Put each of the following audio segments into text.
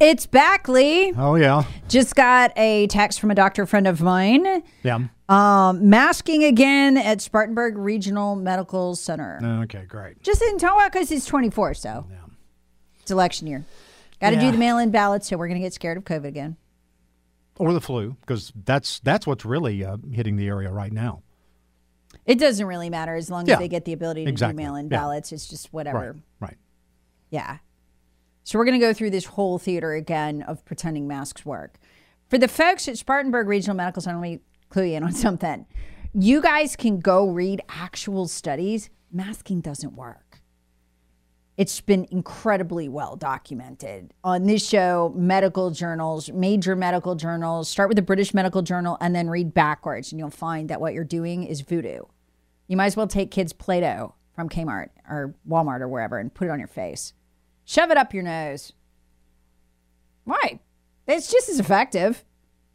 It's back, Lee. Oh yeah, Just got a text from a doctor friend of mine. yeah. Um, masking again at Spartanburg Regional Medical Center. Okay, great. Just didn't tell because he's 24, so it's election year. Got to Yeah. do the mail-in ballots, so we're gonna get scared of COVID again. Or the flu, because that's that's what's really uh, hitting the area right now. It doesn't really matter as long Yeah, as they get the ability to exactly. do mail-in Yeah. ballots. It's just whatever. Right, right. Yeah. So we're going to go through this whole theater again of pretending masks work. For the folks at Spartanburg Regional Medical Center, let me clue you in on something. You guys can go read actual studies. Masking doesn't work. It's been incredibly well documented on this show, medical journals, major medical journals. Start with the British Medical Journal and then read backwards, and you'll find that what you're doing is voodoo. You might as well take kids' Play Doh from Kmart or Walmart or wherever and put it on your face. Shove it up your nose. Why? It's just as effective.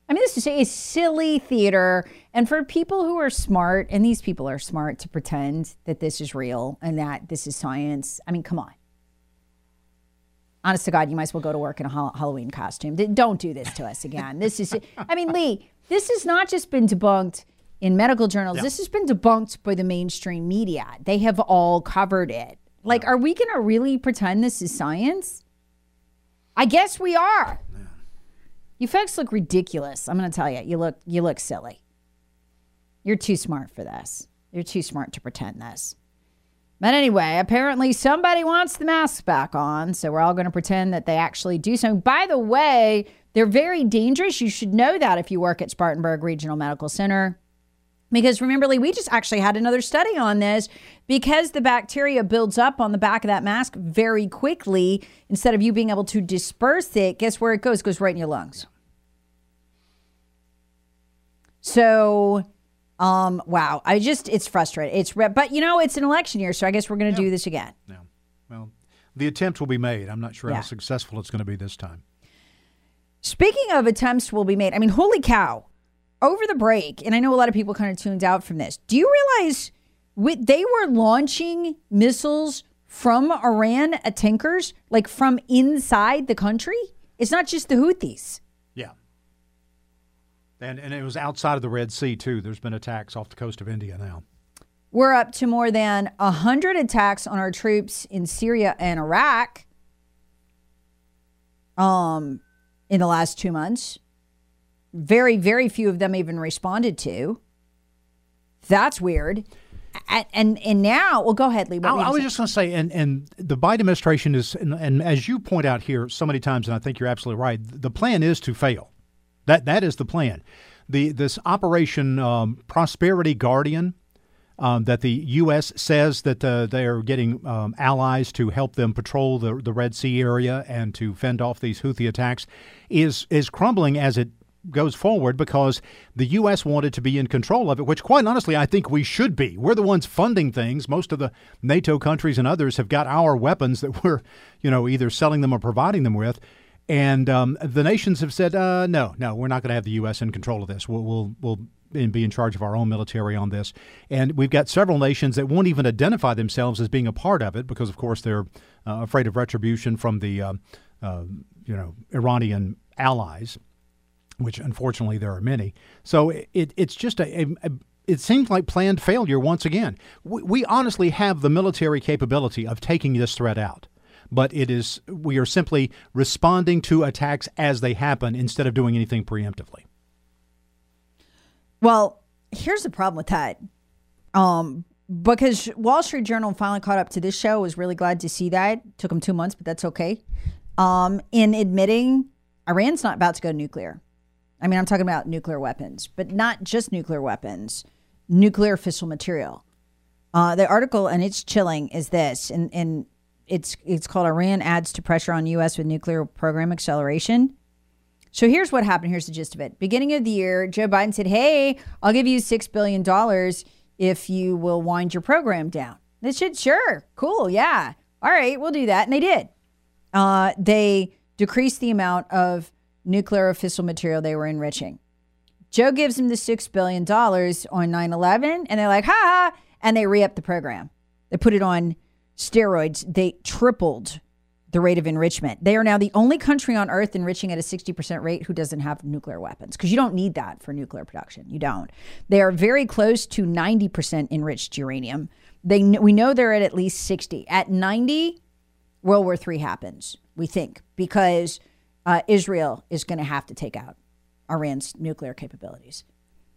I mean, this is a silly theater. And for people who are smart, and these people are smart to pretend that this is real and that this is science, I mean, come on. Honest to God, you might as well go to work in a Halloween costume. Don't do this to us again. This is, I mean, Lee, this has not just been debunked in medical journals, this has been debunked by the mainstream media. They have all covered it. Like, are we going to really pretend this is science? I guess we are. You folks look ridiculous. I'm going to tell you, you look you look silly. You're too smart for this. You're too smart to pretend this. But anyway, apparently somebody wants the masks back on, so we're all going to pretend that they actually do something. By the way, they're very dangerous. You should know that if you work at Spartanburg Regional Medical Center. Because remember, Lee, we just actually had another study on this because the bacteria builds up on the back of that mask very quickly. Instead of you being able to disperse it, guess where it goes? It goes right in your lungs. So, um, wow, I just, it's frustrating. It's, re- but you know, it's an election year, so I guess we're going to do this again. Yeah. Well, the attempt will be made. I'm not sure Yeah. how successful it's going to be this time. Speaking of attempts will be made, I mean, holy cow. Over the break, and I know a lot of people kind of tuned out from this. Do you realize with, they were launching missiles from Iran at tankers, like from inside the country? It's not just the Houthis. Yeah. And and it was outside of the Red Sea too. There's been attacks off the coast of India now. We're up to more than 100 attacks on our troops in Syria and Iraq um, in the last two months. Very, very few of them even responded to. That's weird. And and, and now, well, go ahead, Lee. I, I was just going to say, and, and the Biden administration is, and, and as you point out here so many times, and I think you're absolutely right, the plan is to fail. That that is the plan. The this Operation um, Prosperity Guardian um, that the U.S. says that uh, they are getting um, allies to help them patrol the the Red Sea area and to fend off these Houthi attacks is is crumbling as it goes forward because the U.S. wanted to be in control of it, which, quite honestly, I think we should be. We're the ones funding things. Most of the NATO countries and others have got our weapons that we're, you know, either selling them or providing them with. And um, the nations have said, uh, no, no, we're not going to have the U.S. in control of this. We'll, we'll, we'll be in charge of our own military on this. And we've got several nations that won't even identify themselves as being a part of it because, of course, they're uh, afraid of retribution from the, uh, uh, you know, Iranian allies which unfortunately there are many. So it, it's just a, a, a it seems like planned failure once again. We, we honestly have the military capability of taking this threat out, but it is we are simply responding to attacks as they happen instead of doing anything preemptively. Well, here's the problem with that. Um, because Wall Street Journal finally caught up to this show. Was really glad to see that. Took them two months, but that's okay. Um, in admitting Iran's not about to go nuclear. I mean, I'm talking about nuclear weapons, but not just nuclear weapons, nuclear fissile material. Uh, the article, and it's chilling, is this, and, and it's it's called Iran adds to pressure on U.S. with nuclear program acceleration. So here's what happened. Here's the gist of it. Beginning of the year, Joe Biden said, "Hey, I'll give you six billion dollars if you will wind your program down." They said, "Sure, cool, yeah, all right, we'll do that," and they did. Uh, they decreased the amount of nuclear fissile material they were enriching. Joe gives them the $6 billion on 9 11, and they're like, ha ha, and they re up the program. They put it on steroids. They tripled the rate of enrichment. They are now the only country on earth enriching at a 60% rate who doesn't have nuclear weapons because you don't need that for nuclear production. You don't. They are very close to 90% enriched uranium. They we know they're at at least 60. At 90, World War III happens, we think, because uh, Israel is going to have to take out Iran's nuclear capabilities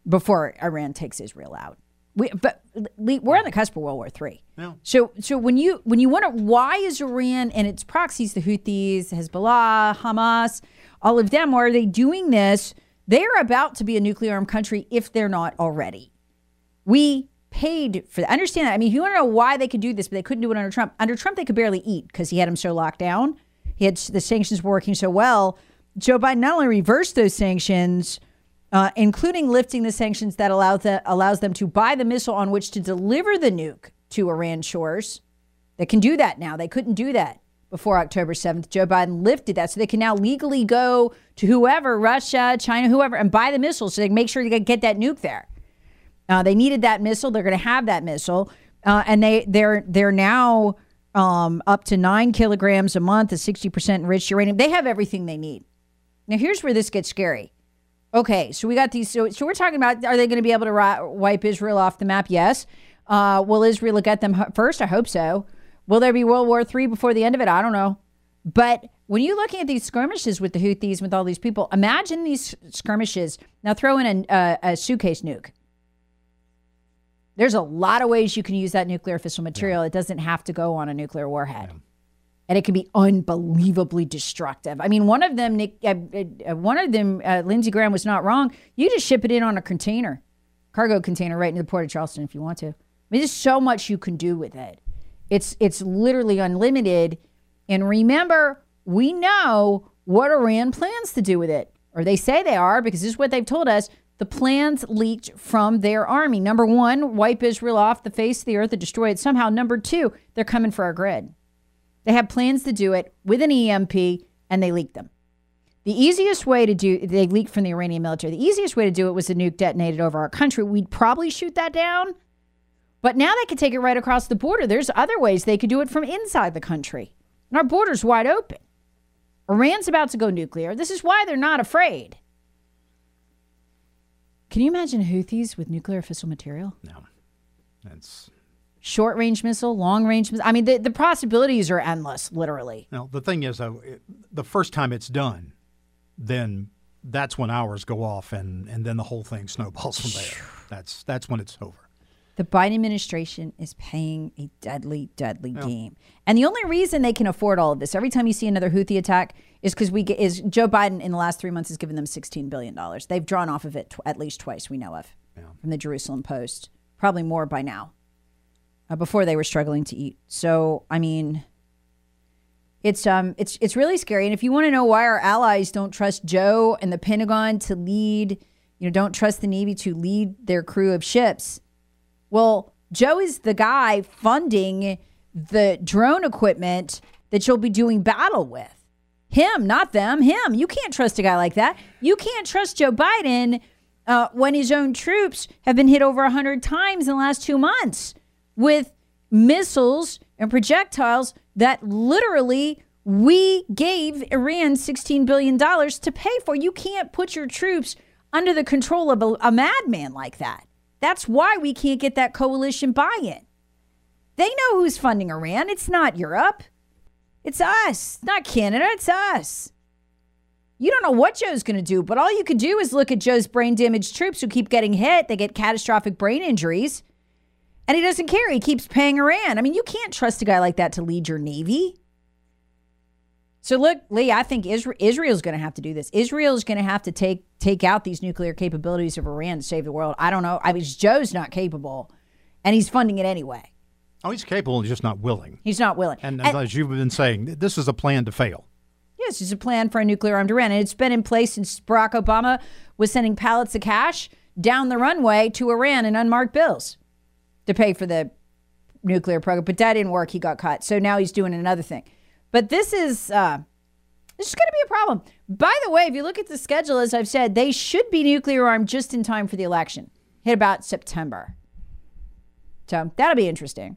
before Iran takes Israel out. We, but we're on the cusp of World War III. Yeah. So, so when you when you wonder why is Iran and its proxies, the Houthis, Hezbollah, Hamas, all of them, why are they doing this? They're about to be a nuclear armed country if they're not already. We paid for that. Understand that. I mean, if you want to know why they could do this, but they couldn't do it under Trump. Under Trump, they could barely eat because he had them so locked down. He had the sanctions were working so well. Joe Biden not only reversed those sanctions, uh, including lifting the sanctions that allows, the, allows them to buy the missile on which to deliver the nuke to Iran shores. They can do that now. They couldn't do that before October 7th. Joe Biden lifted that so they can now legally go to whoever, Russia, China, whoever, and buy the missile so they can make sure they get that nuke there. Uh, they needed that missile. They're going to have that missile. Uh, and they, they're, they're now um, up to nine kilograms a month, a 60% enriched uranium. They have everything they need. Now, here's where this gets scary. Okay, so we got these. So, so we're talking about are they going to be able to ri- wipe Israel off the map? Yes. Uh, will Israel get them first? I hope so. Will there be World War III before the end of it? I don't know. But when you're looking at these skirmishes with the Houthis, with all these people, imagine these skirmishes. Now throw in a, a suitcase nuke. There's a lot of ways you can use that nuclear fissile material. Yeah. It doesn't have to go on a nuclear warhead. Yeah and it can be unbelievably destructive. I mean, one of them, Nick, uh, uh, one of them, uh, Lindsey Graham was not wrong. You just ship it in on a container, cargo container, right into the port of Charleston if you want to. I mean, there's so much you can do with it. It's it's literally unlimited. And remember, we know what Iran plans to do with it, or they say they are, because this is what they've told us. The plans leaked from their army. Number one, wipe Israel off the face of the earth and destroy it somehow. Number two, they're coming for our grid. They have plans to do it with an EMP and they leaked them. The easiest way to do they leaked from the Iranian military. The easiest way to do it was a nuke detonated over our country. We'd probably shoot that down. But now they could take it right across the border. There's other ways they could do it from inside the country. And our border's wide open. Iran's about to go nuclear. This is why they're not afraid. Can you imagine Houthis with nuclear fissile material? No. That's short range missile, long range missile. I mean, the, the possibilities are endless, literally. Now, the thing is, though, it, the first time it's done, then that's when ours go off, and, and then the whole thing snowballs from there. That's that's when it's over. The Biden administration is paying a deadly, deadly game, and the only reason they can afford all of this, every time you see another Houthi attack, is because we get, is Joe Biden in the last three months has given them sixteen billion dollars. They've drawn off of it tw- at least twice. We know of yeah. from the Jerusalem Post, probably more by now uh, before they were struggling to eat. So, I mean, it's um it's it's really scary. And if you want to know why our allies don't trust Joe and the Pentagon to lead, you know, don't trust the Navy to lead their crew of ships, well, Joe is the guy funding the drone equipment that you'll be doing battle with. Him, not them, him. You can't trust a guy like that. You can't trust Joe Biden uh, when his own troops have been hit over 100 times in the last two months with missiles and projectiles that literally we gave Iran $16 billion to pay for. You can't put your troops under the control of a, a madman like that. That's why we can't get that coalition buy in. They know who's funding Iran. It's not Europe. It's us. not Canada. It's us. You don't know what Joe's going to do, but all you can do is look at Joe's brain damaged troops who keep getting hit. They get catastrophic brain injuries. And he doesn't care. He keeps paying Iran. I mean, you can't trust a guy like that to lead your navy. So look, Lee, I think Israel, Israel's going to have to do this. Israel's going to have to take take out these nuclear capabilities of Iran to save the world. I don't know. I mean, Joe's not capable, and he's funding it anyway. Oh, he's capable, he's just not willing. He's not willing. And, and as you've been saying, this is a plan to fail. Yes, it's a plan for a nuclear armed Iran. And it's been in place since Barack Obama was sending pallets of cash down the runway to Iran in unmarked bills to pay for the nuclear program. But that didn't work. He got caught. So now he's doing another thing. But this is uh, this is going to be a problem. By the way, if you look at the schedule, as I've said, they should be nuclear armed just in time for the election. Hit about September. So that'll be interesting.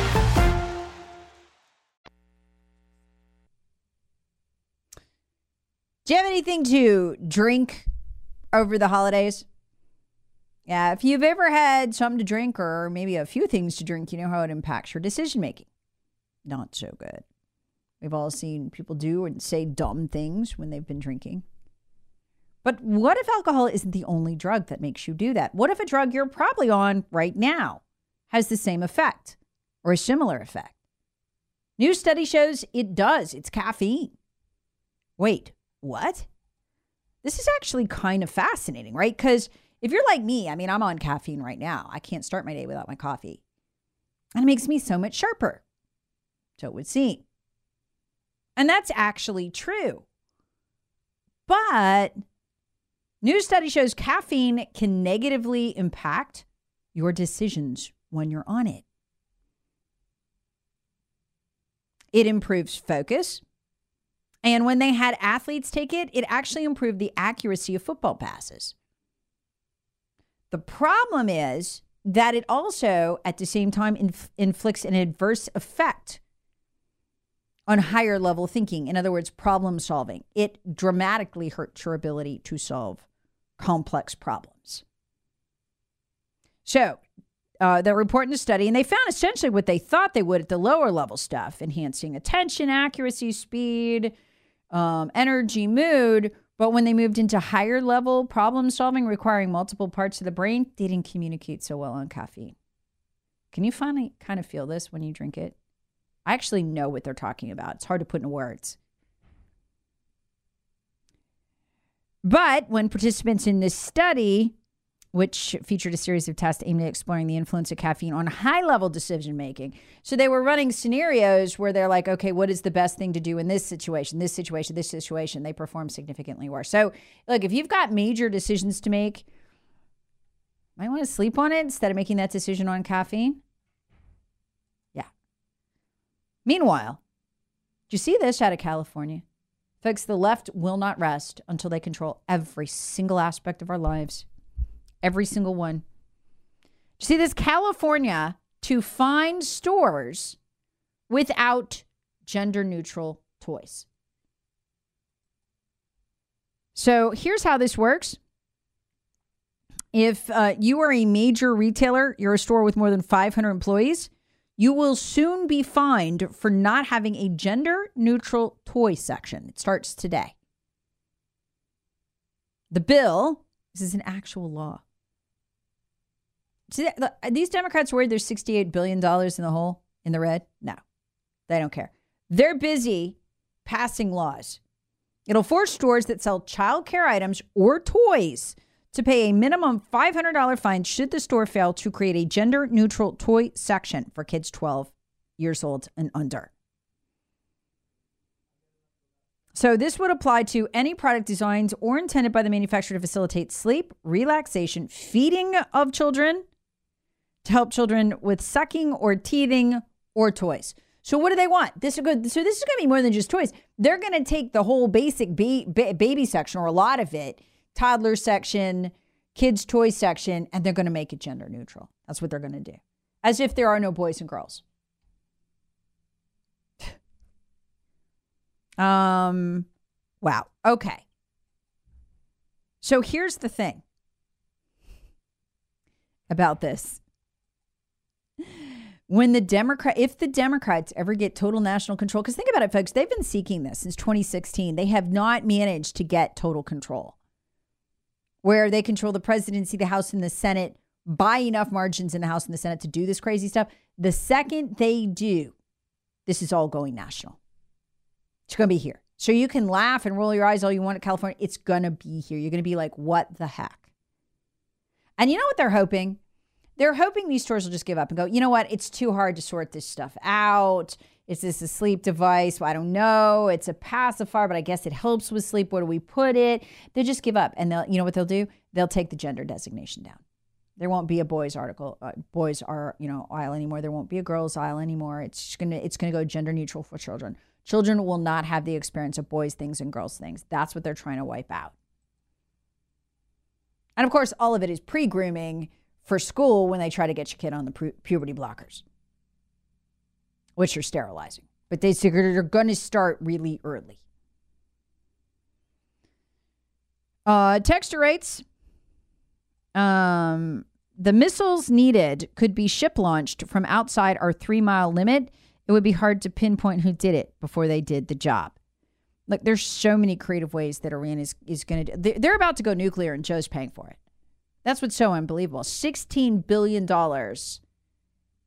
Do you have anything to drink over the holidays? Yeah, if you've ever had something to drink or maybe a few things to drink, you know how it impacts your decision making. Not so good. We've all seen people do and say dumb things when they've been drinking. But what if alcohol isn't the only drug that makes you do that? What if a drug you're probably on right now has the same effect or a similar effect? New study shows it does. It's caffeine. Wait, what? This is actually kind of fascinating, right? Because if you're like me, I mean, I'm on caffeine right now. I can't start my day without my coffee. And it makes me so much sharper. So it would seem. And that's actually true. But new study shows caffeine can negatively impact your decisions when you're on it. It improves focus, and when they had athletes take it, it actually improved the accuracy of football passes. The problem is that it also, at the same time, inf- inflicts an adverse effect on higher level thinking. In other words, problem solving. It dramatically hurts your ability to solve complex problems. So, uh, they're reporting the study, and they found essentially what they thought they would at the lower level stuff enhancing attention, accuracy, speed, um, energy, mood. But when they moved into higher level problem solving requiring multiple parts of the brain, they didn't communicate so well on caffeine. Can you finally kind of feel this when you drink it? I actually know what they're talking about. It's hard to put into words. But when participants in this study which featured a series of tests aimed at exploring the influence of caffeine on high level decision making. So they were running scenarios where they're like, okay, what is the best thing to do in this situation, this situation, this situation? They perform significantly worse. So, look, if you've got major decisions to make, might want to sleep on it instead of making that decision on caffeine. Yeah. Meanwhile, do you see this out of California? Folks, the left will not rest until they control every single aspect of our lives. Every single one. See, this California to find stores without gender neutral toys. So here's how this works. If uh, you are a major retailer, you're a store with more than 500 employees, you will soon be fined for not having a gender neutral toy section. It starts today. The bill, this is an actual law, See, these Democrats worried there's $68 billion in the hole, in the red? No, they don't care. They're busy passing laws. It'll force stores that sell child care items or toys to pay a minimum $500 fine should the store fail to create a gender neutral toy section for kids 12 years old and under. So, this would apply to any product designs or intended by the manufacturer to facilitate sleep, relaxation, feeding of children, to help children with sucking or teething or toys. So what do they want? This is good. So this is going to be more than just toys. They're going to take the whole basic ba- ba- baby section or a lot of it, toddler section, kids toy section, and they're going to make it gender neutral. That's what they're going to do, as if there are no boys and girls. um, wow. Okay. So here's the thing about this when the Democrat, if the Democrats ever get total national control, because think about it, folks, they've been seeking this since 2016. They have not managed to get total control, where they control the presidency, the House, and the Senate by enough margins in the House and the Senate to do this crazy stuff. The second they do, this is all going national. It's going to be here. So you can laugh and roll your eyes all you want at California. It's going to be here. You're going to be like, what the heck? And you know what they're hoping? They're hoping these stores will just give up and go, you know what? It's too hard to sort this stuff out. Is this a sleep device? Well, I don't know. It's a pacifier, but I guess it helps with sleep. Where do we put it? They just give up. And they'll, you know what they'll do? They'll take the gender designation down. There won't be a boys article, uh, boys are you know aisle anymore. There won't be a girls aisle anymore. It's gonna it's gonna go gender neutral for children. Children will not have the experience of boys things and girls things. That's what they're trying to wipe out. And of course, all of it is pre grooming for school when they try to get your kid on the pu- puberty blockers, which are sterilizing. But they they're going to start really early. Uh, texture rates. Um, the missiles needed could be ship launched from outside our three mile limit. It would be hard to pinpoint who did it before they did the job. Like, there's so many creative ways that Iran is, is going to do. They're about to go nuclear, and Joe's paying for it. That's what's so unbelievable. $16 billion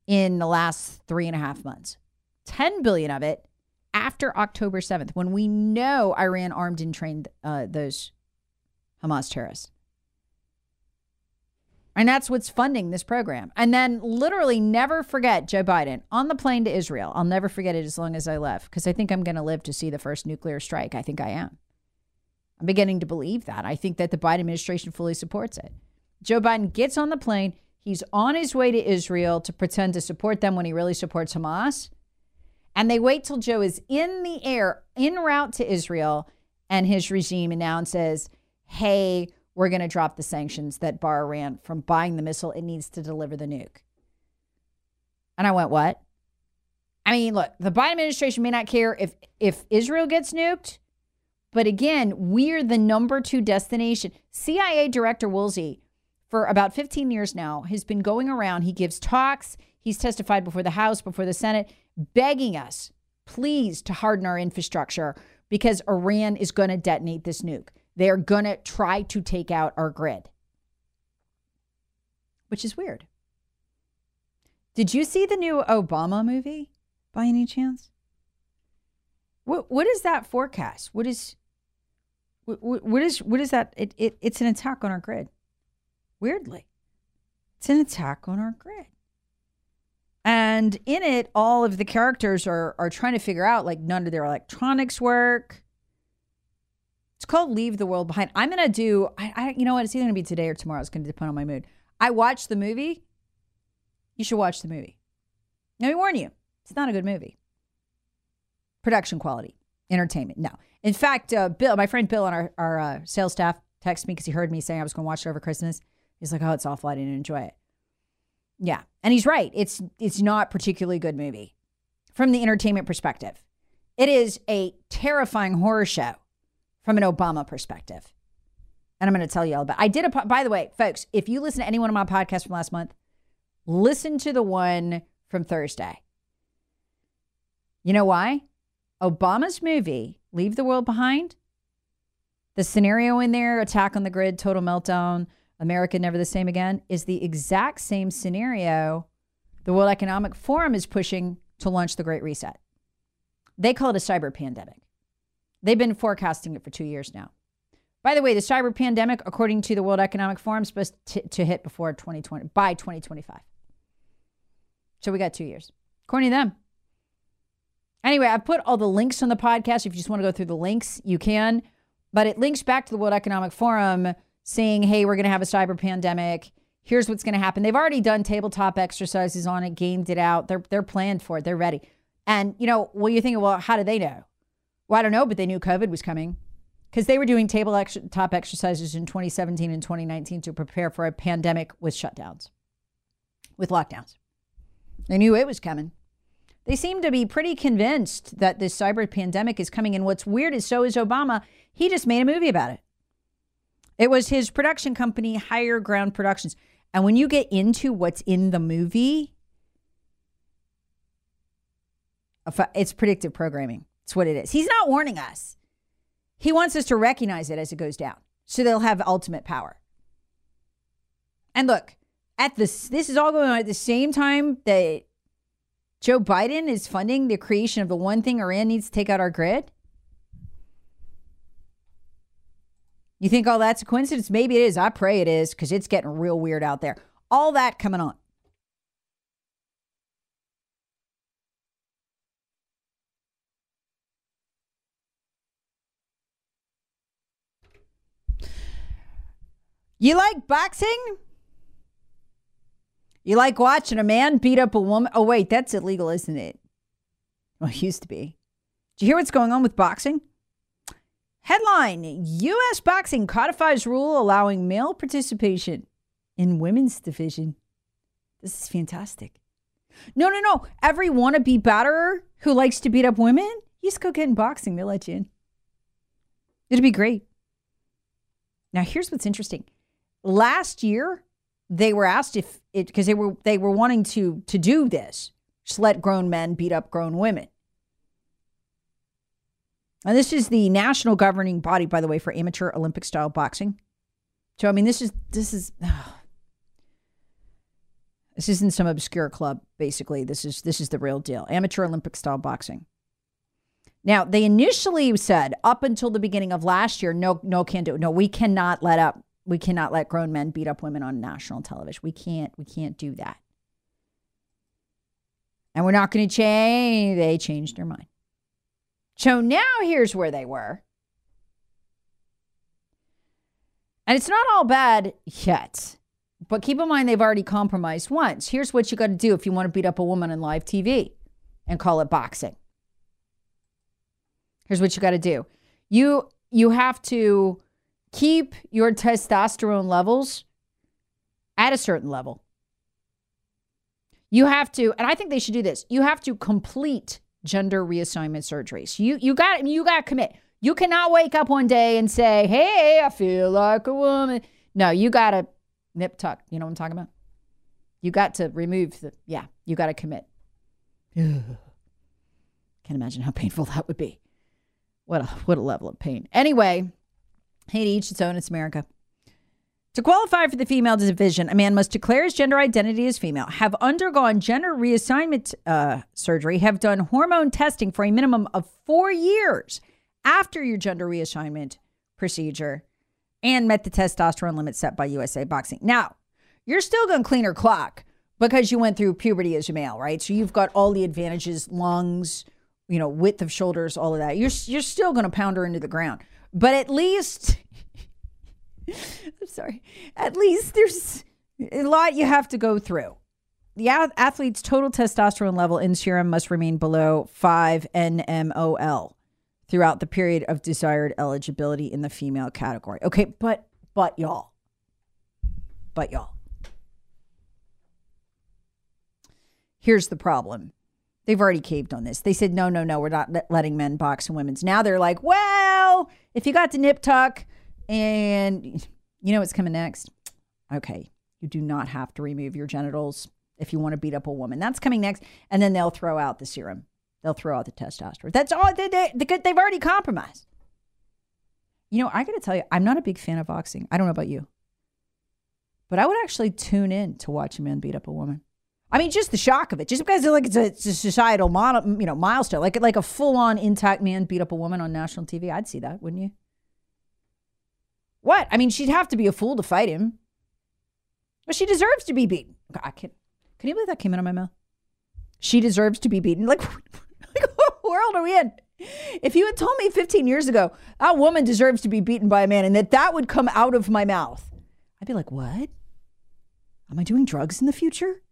in the last three and a half months. 10 billion of it after October 7th, when we know Iran armed and trained uh, those Hamas terrorists. And that's what's funding this program. And then literally never forget Joe Biden on the plane to Israel. I'll never forget it as long as I live because I think I'm going to live to see the first nuclear strike. I think I am. I'm beginning to believe that. I think that the Biden administration fully supports it. Joe Biden gets on the plane. He's on his way to Israel to pretend to support them when he really supports Hamas. And they wait till Joe is in the air, en route to Israel, and his regime announces, hey, we're going to drop the sanctions that bar Iran from buying the missile it needs to deliver the nuke. And I went, what? I mean, look, the Biden administration may not care if if Israel gets nuked, but again, we're the number two destination. CIA Director Woolsey, for about 15 years now, has been going around. He gives talks. He's testified before the House, before the Senate, begging us, please, to harden our infrastructure because Iran is going to detonate this nuke. They're going to try to take out our grid, which is weird. Did you see the new Obama movie by any chance? What what is that forecast? What is what, what is what is that? It, it it's an attack on our grid. Weirdly, it's an attack on our grid. And in it, all of the characters are are trying to figure out like none of their electronics work. It's called Leave the World Behind. I'm gonna do. I, I you know what? It's either gonna be today or tomorrow. It's gonna depend on my mood. I watched the movie. You should watch the movie. Let me warn you, it's not a good movie. Production quality, entertainment. No. In fact, uh, Bill, my friend Bill on our, our uh, sales staff texted me because he heard me saying I was going to watch it over Christmas. He's like, "Oh, it's awful. I didn't enjoy it." Yeah, and he's right. It's it's not particularly good movie from the entertainment perspective. It is a terrifying horror show from an Obama perspective. And I'm going to tell you all about. I did a by the way, folks, if you listen to any one of my podcasts from last month, listen to the one from Thursday. You know why? Obama's movie, Leave the World Behind, the scenario in there, attack on the grid, total meltdown, America never the same again, is the exact same scenario the World Economic Forum is pushing to launch the Great Reset. They call it a cyber pandemic. They've been forecasting it for two years now. By the way, the cyber pandemic, according to the World Economic Forum, is supposed to, to hit before 2020 by 2025. So we got two years, according to them. Anyway, I've put all the links on the podcast. If you just want to go through the links, you can. But it links back to the World Economic Forum saying, hey, we're going to have a cyber pandemic. Here's what's going to happen. They've already done tabletop exercises on it, gamed it out. They're, they're planned for it. They're ready. And, you know, well, you're thinking, well, how do they know? Well, I don't know, but they knew COVID was coming because they were doing tabletop exercises in 2017 and 2019 to prepare for a pandemic with shutdowns, with lockdowns. They knew it was coming. They seem to be pretty convinced that this cyber pandemic is coming. And what's weird is so is Obama. He just made a movie about it. It was his production company, Higher Ground Productions. And when you get into what's in the movie, It's predictive programming. It's what it is. He's not warning us. He wants us to recognize it as it goes down. So they'll have ultimate power. And look, at this this is all going on at the same time that Joe Biden is funding the creation of the one thing Iran needs to take out our grid. You think all that's a coincidence? Maybe it is. I pray it is because it's getting real weird out there. All that coming on. You like boxing? You like watching a man beat up a woman? Oh, wait, that's illegal, isn't it? Well, it used to be. Do you hear what's going on with boxing? Headline U.S. boxing codifies rule allowing male participation in women's division. This is fantastic. No, no, no. Every wannabe batterer who likes to beat up women, you just go get in boxing. They'll let you in. It'd be great. Now, here's what's interesting. Last year, they were asked if it because they were they were wanting to to do this, just let grown men beat up grown women. And this is the national governing body, by the way, for amateur Olympic style boxing. So I mean, this is this is oh, this isn't some obscure club. Basically, this is this is the real deal. Amateur Olympic style boxing. Now, they initially said up until the beginning of last year, no, no, can't do. No, we cannot let up we cannot let grown men beat up women on national television. We can't we can't do that. And we're not going to change. They changed their mind. So now here's where they were. And it's not all bad yet. But keep in mind they've already compromised once. Here's what you got to do if you want to beat up a woman on live TV and call it boxing. Here's what you got to do. You you have to keep your testosterone levels at a certain level. You have to, and I think they should do this. You have to complete gender reassignment surgeries. You you got you got to commit. You cannot wake up one day and say, "Hey, I feel like a woman." No, you got to nip tuck. You know what I'm talking about? You got to remove the yeah, you got to commit. Can't imagine how painful that would be. What a what a level of pain. Anyway, Hey, each its own. It's America. To qualify for the female division, a man must declare his gender identity as female, have undergone gender reassignment uh, surgery, have done hormone testing for a minimum of four years after your gender reassignment procedure, and met the testosterone limit set by USA Boxing. Now, you're still going to clean her clock because you went through puberty as a male, right? So you've got all the advantages, lungs, you know, width of shoulders, all of that. You're you're still going to pound her into the ground. But at least, I'm sorry, at least there's a lot you have to go through. The athlete's total testosterone level in serum must remain below 5 nmol throughout the period of desired eligibility in the female category. Okay, but but y'all. But y'all. Here's the problem. They've already caved on this. They said, no, no, no, we're not letting men box and women's. Now they're like, well, if you got to nip tuck and you know what's coming next? Okay, you do not have to remove your genitals if you want to beat up a woman. That's coming next. And then they'll throw out the serum, they'll throw out the testosterone. That's all they, they, they've already compromised. You know, I got to tell you, I'm not a big fan of boxing. I don't know about you, but I would actually tune in to watch a man beat up a woman. I mean, just the shock of it, just because like it's a, it's a societal you know milestone, like like a full on intact man beat up a woman on national TV. I'd see that, wouldn't you? What? I mean, she'd have to be a fool to fight him. But she deserves to be beaten. I can can you believe that came out of my mouth? She deserves to be beaten. Like, like what world are we in? If you had told me 15 years ago that woman deserves to be beaten by a man and that that would come out of my mouth, I'd be like, what? Am I doing drugs in the future?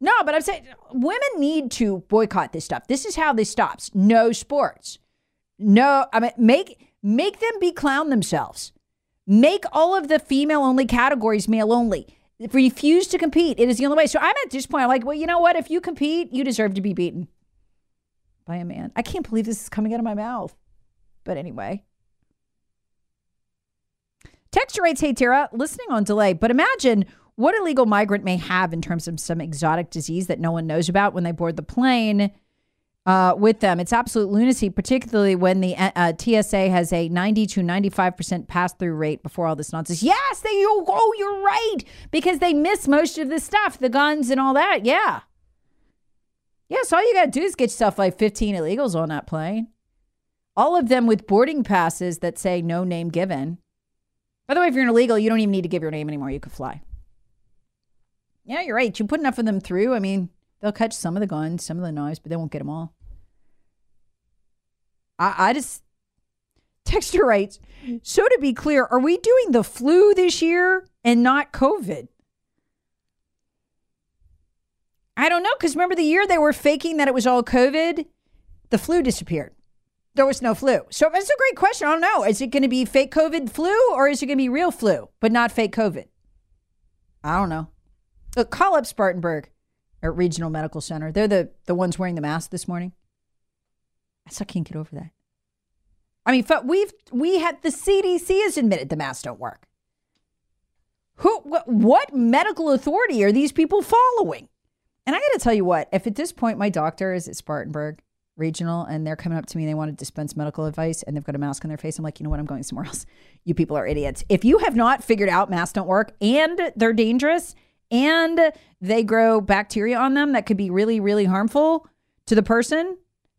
No, but I'm saying women need to boycott this stuff. This is how this stops. No sports. No, I mean make make them be clown themselves. Make all of the female only categories male only. Refuse to compete. It is the only way. So I'm at this point. I'm like, well, you know what? If you compete, you deserve to be beaten by a man. I can't believe this is coming out of my mouth. But anyway. Texture rates, hey Tara, listening on delay. But imagine what a legal migrant may have in terms of some exotic disease that no one knows about when they board the plane. Uh, with them. It's absolute lunacy, particularly when the uh, uh TSA has a 90 to 95% pass through rate before all this nonsense. Yes, they, oh, you're right, because they miss most of the stuff, the guns and all that. Yeah. Yeah, so all you got to do is get yourself like 15 illegals on that plane. All of them with boarding passes that say no name given. By the way, if you're an illegal, you don't even need to give your name anymore. You could fly. Yeah, you're right. You put enough of them through. I mean, they'll catch some of the guns, some of the knives, but they won't get them all. I, I just Texture writes, so to be clear, are we doing the flu this year and not COVID? I don't know, because remember the year they were faking that it was all COVID? The flu disappeared. There was no flu. So that's a great question. I don't know. Is it going to be fake COVID flu or is it going to be real flu, but not fake COVID? I don't know. Look, call up Spartanburg at Regional Medical Center. They're the, the ones wearing the mask this morning. I still can't get over that. I mean, we've we had the CDC has admitted the masks don't work. Who? What medical authority are these people following? And I got to tell you what, if at this point my doctor is at Spartanburg Regional and they're coming up to me and they want to dispense medical advice and they've got a mask on their face, I'm like, you know what? I'm going somewhere else. You people are idiots. If you have not figured out masks don't work and they're dangerous and they grow bacteria on them that could be really, really harmful to the person,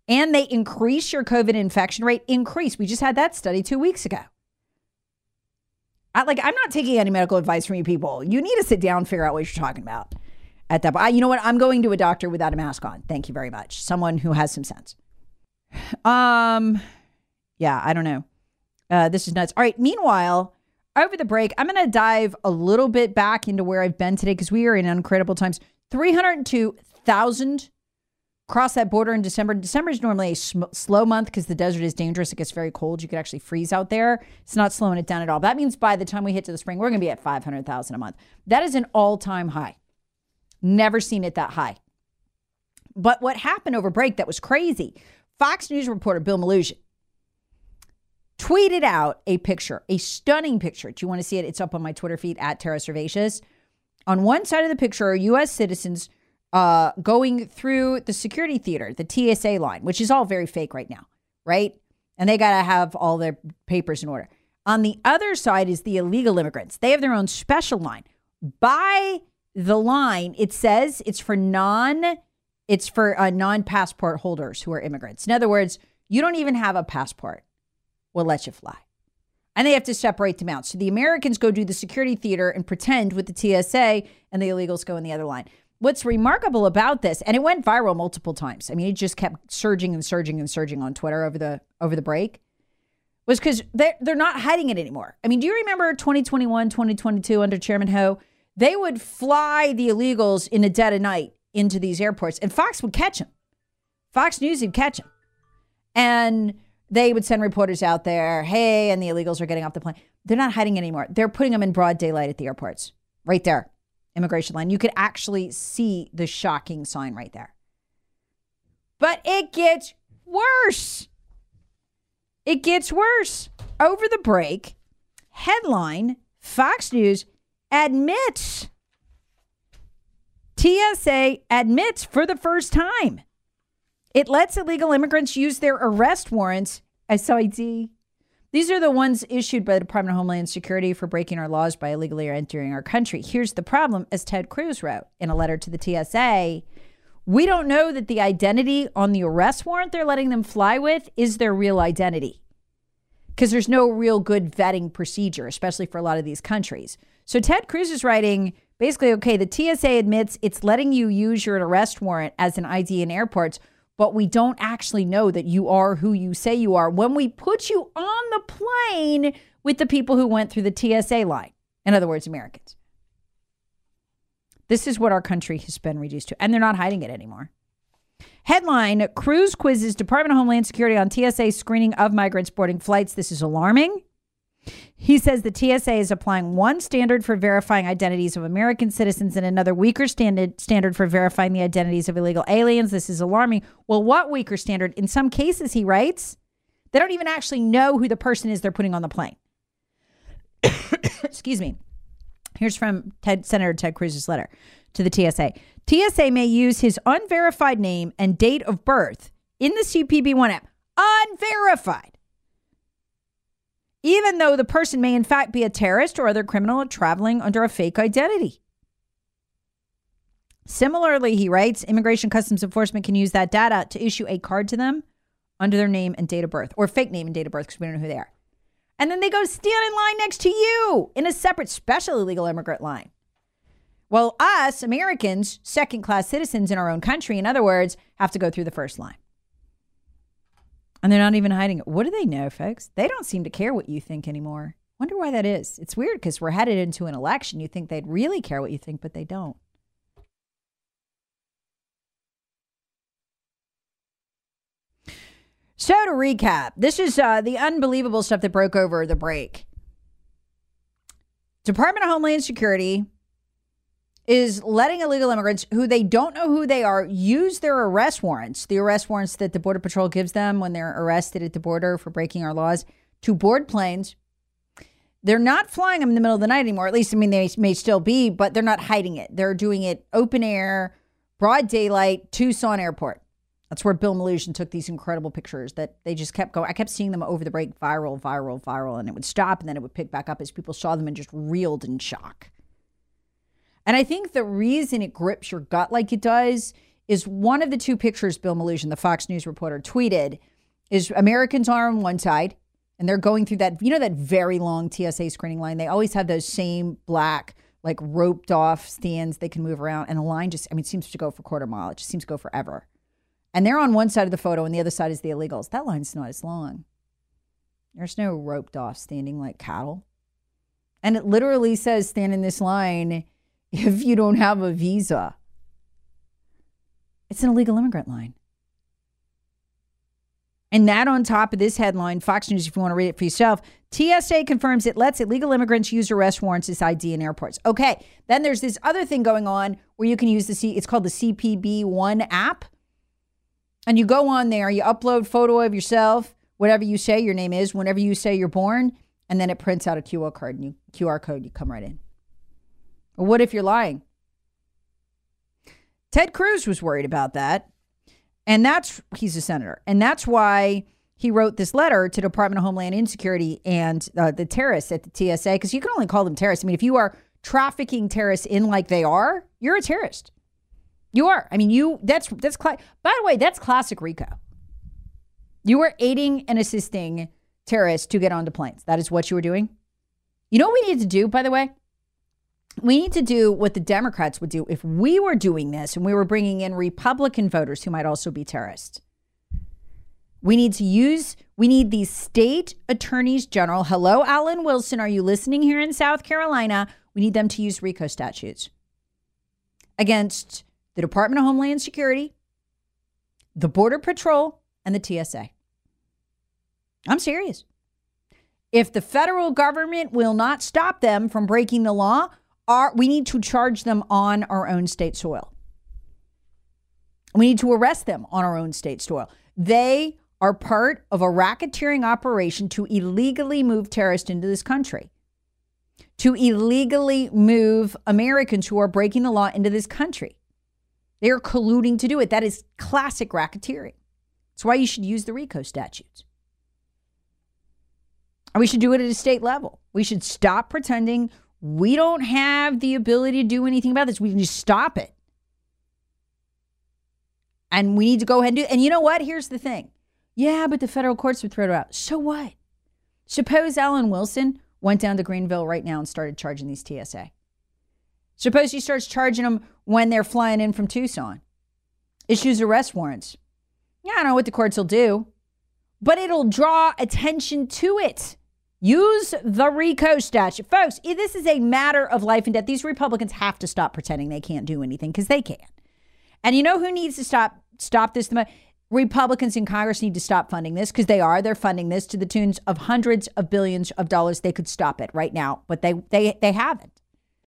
and they increase your COVID infection rate, increase. We just had that study two weeks ago. I, like, I'm not taking any medical advice from you people. You need to sit down figure out what you're talking about at that. I, you know what? I'm going to a doctor without a mask on. Thank you very much. Someone who has some sense. Um, yeah, I don't know. Uh, this is nuts. All right. Meanwhile, over the break, I'm going to dive a little bit back into where I've been today because we are in incredible times. 302,000 cross that border in December. December is normally a sm- slow month because the desert is dangerous. It gets very cold. You could actually freeze out there. It's not slowing it down at all. That means by the time we hit to the spring, we're going to be at 500,000 a month. That is an all time high. Never seen it that high. But what happened over break that was crazy Fox News reporter Bill Melugin tweeted out a picture, a stunning picture. Do you want to see it? It's up on my Twitter feed at Tara Servatius. On one side of the picture are U.S. citizens uh, going through the security theater, the TSA line, which is all very fake right now, right? And they got to have all their papers in order. On the other side is the illegal immigrants. They have their own special line. By the line, it says it's for non it's for uh, non-passport holders who are immigrants. In other words, you don't even have a passport. We'll let you fly. And they have to separate them out. So the Americans go do the security theater and pretend with the TSA, and the illegals go in the other line what's remarkable about this, and it went viral multiple times. I mean, it just kept surging and surging and surging on Twitter over the over the break. Was because they're they're not hiding it anymore. I mean, do you remember 2021, 2022 under Chairman Ho? They would fly the illegals in the dead of night into these airports, and Fox would catch them. Fox News would catch them, and they would send reporters out there. Hey, and the illegals are getting off the plane. They're not hiding anymore. They're putting them in broad daylight at the airports, right there immigration line. You could actually see the shocking sign right there. But it gets worse. It gets worse. Over the break, headline Fox News admits TSA admits for the first time it lets illegal immigrants use their arrest warrants as ID these are the ones issued by the Department of Homeland Security for breaking our laws by illegally entering our country. Here's the problem, as Ted Cruz wrote in a letter to the TSA. We don't know that the identity on the arrest warrant they're letting them fly with is their real identity because there's no real good vetting procedure, especially for a lot of these countries. So Ted Cruz is writing basically okay, the TSA admits it's letting you use your arrest warrant as an ID in airports, but we don't actually know that you are who you say you are when we put you on the plane with the people who went through the TSA line. In other words, Americans. This is what our country has been reduced to, and they're not hiding it anymore. Headline Cruz quizzes Department of Homeland Security on TSA screening of migrants boarding flights. This is alarming. He says the TSA is applying one standard for verifying identities of American citizens and another weaker standard standard for verifying the identities of illegal aliens. This is alarming. Well, what weaker standard? In some cases, he writes, they don't even actually know who the person is they're putting on the plane. Excuse me. Here's from Ted, Senator Ted Cruz's letter to the TSA. TSA may use his unverified name and date of birth in the CBP One app, unverified. Even though the person may in fact be a terrorist or other criminal traveling under a fake identity. Similarly, he writes, Immigration Customs Enforcement can use that data to issue a card to them under their name and date of birth, or fake name and date of birth because we don't know who they are. And then they go stand in line next to you in a separate special illegal immigrant line. Well, us Americans, second class citizens in our own country, in other words, have to go through the first line. And they're not even hiding it. What do they know, folks? They don't seem to care what you think anymore. Wonder why that is. It's weird because we're headed into an election. You think they'd really care what you think, but they don't. So to recap, this is uh, the unbelievable stuff that broke over the break. Department of Homeland Security is letting illegal immigrants who they don't know who they are use their arrest warrants, the arrest warrants that the Border Patrol gives them when they're arrested at the border for breaking our laws, to board planes. They're not flying them in the middle of the night anymore. At least, I mean, they may still be, but they're not hiding it. They're doing it open air, broad daylight, Tucson Airport. That's where Bill Melugin took these incredible pictures that they just kept going. I kept seeing them over the break, viral, viral, viral, and it would stop and then it would pick back up as people saw them and just reeled in shock. And I think the reason it grips your gut like it does is one of the two pictures Bill Melugin, the Fox News reporter, tweeted is Americans are on one side and they're going through that, you know, that very long TSA screening line. They always have those same black, like roped off stands they can move around. And the line just, I mean, seems to go for quarter mile. It just seems to go forever. And they're on one side of the photo and the other side is the illegals. That line's not as long. There's no roped off standing like cattle. And it literally says stand in this line if you don't have a visa. It's an illegal immigrant line. And that on top of this headline, Fox News, if you want to read it for yourself, TSA confirms it lets illegal immigrants use arrest warrants as ID in airports. Okay, then there's this other thing going on where you can use the C, it's called the CBP One app. And you go on there, you upload photo of yourself, whatever you say your name is, whenever you say you're born, and then it prints out a QR card and you QR code, you come right in. What if you're lying? Ted Cruz was worried about that. And that's, he's a senator. And that's why he wrote this letter to Department of Homeland Insecurity and uh, the terrorists at the TSA, because you can only call them terrorists. I mean, if you are trafficking terrorists in like they are, you're a terrorist. You are. I mean, you, that's, that's, cla- by the way, that's classic RICO. You were aiding and assisting terrorists to get onto planes. That is what you were doing. You know what we need to do, by the way? We need to do what the Democrats would do if we were doing this and we were bringing in Republican voters who might also be terrorists. We need to use, we need these state attorneys general. Hello, Alan Wilson. Are you listening here in South Carolina? We need them to use RICO statutes against the Department of Homeland Security, the Border Patrol, and the TSA. I'm serious. If the federal government will not stop them from breaking the law, we need to charge them on our own state soil. We need to arrest them on our own state soil. They are part of a racketeering operation to illegally move terrorists into this country, to illegally move Americans who are breaking the law into this country. They are colluding to do it. That is classic racketeering. That's why you should use the RICO statutes. And we should do it at a state level. We should stop pretending we don't have the ability to do anything about this. We can just stop it. And we need to go ahead and do it. And you know what? Here's the thing. Yeah, but the federal courts would throw it out. So what? Suppose Alan Wilson went down to Greenville right now and started charging these TSA. Suppose he starts charging them when they're flying in from Tucson. Issues arrest warrants. Yeah, I don't know what the courts will do, but it'll draw attention to it. Use the RICO statute. Folks, this is a matter of life and death. These Republicans have to stop pretending they can't do anything because they can. And you know who needs to stop stop this? The Republicans in Congress need to stop funding this because they are. They're funding this to the tunes of hundreds of billions of dollars. They could stop it right now, but they they they haven't.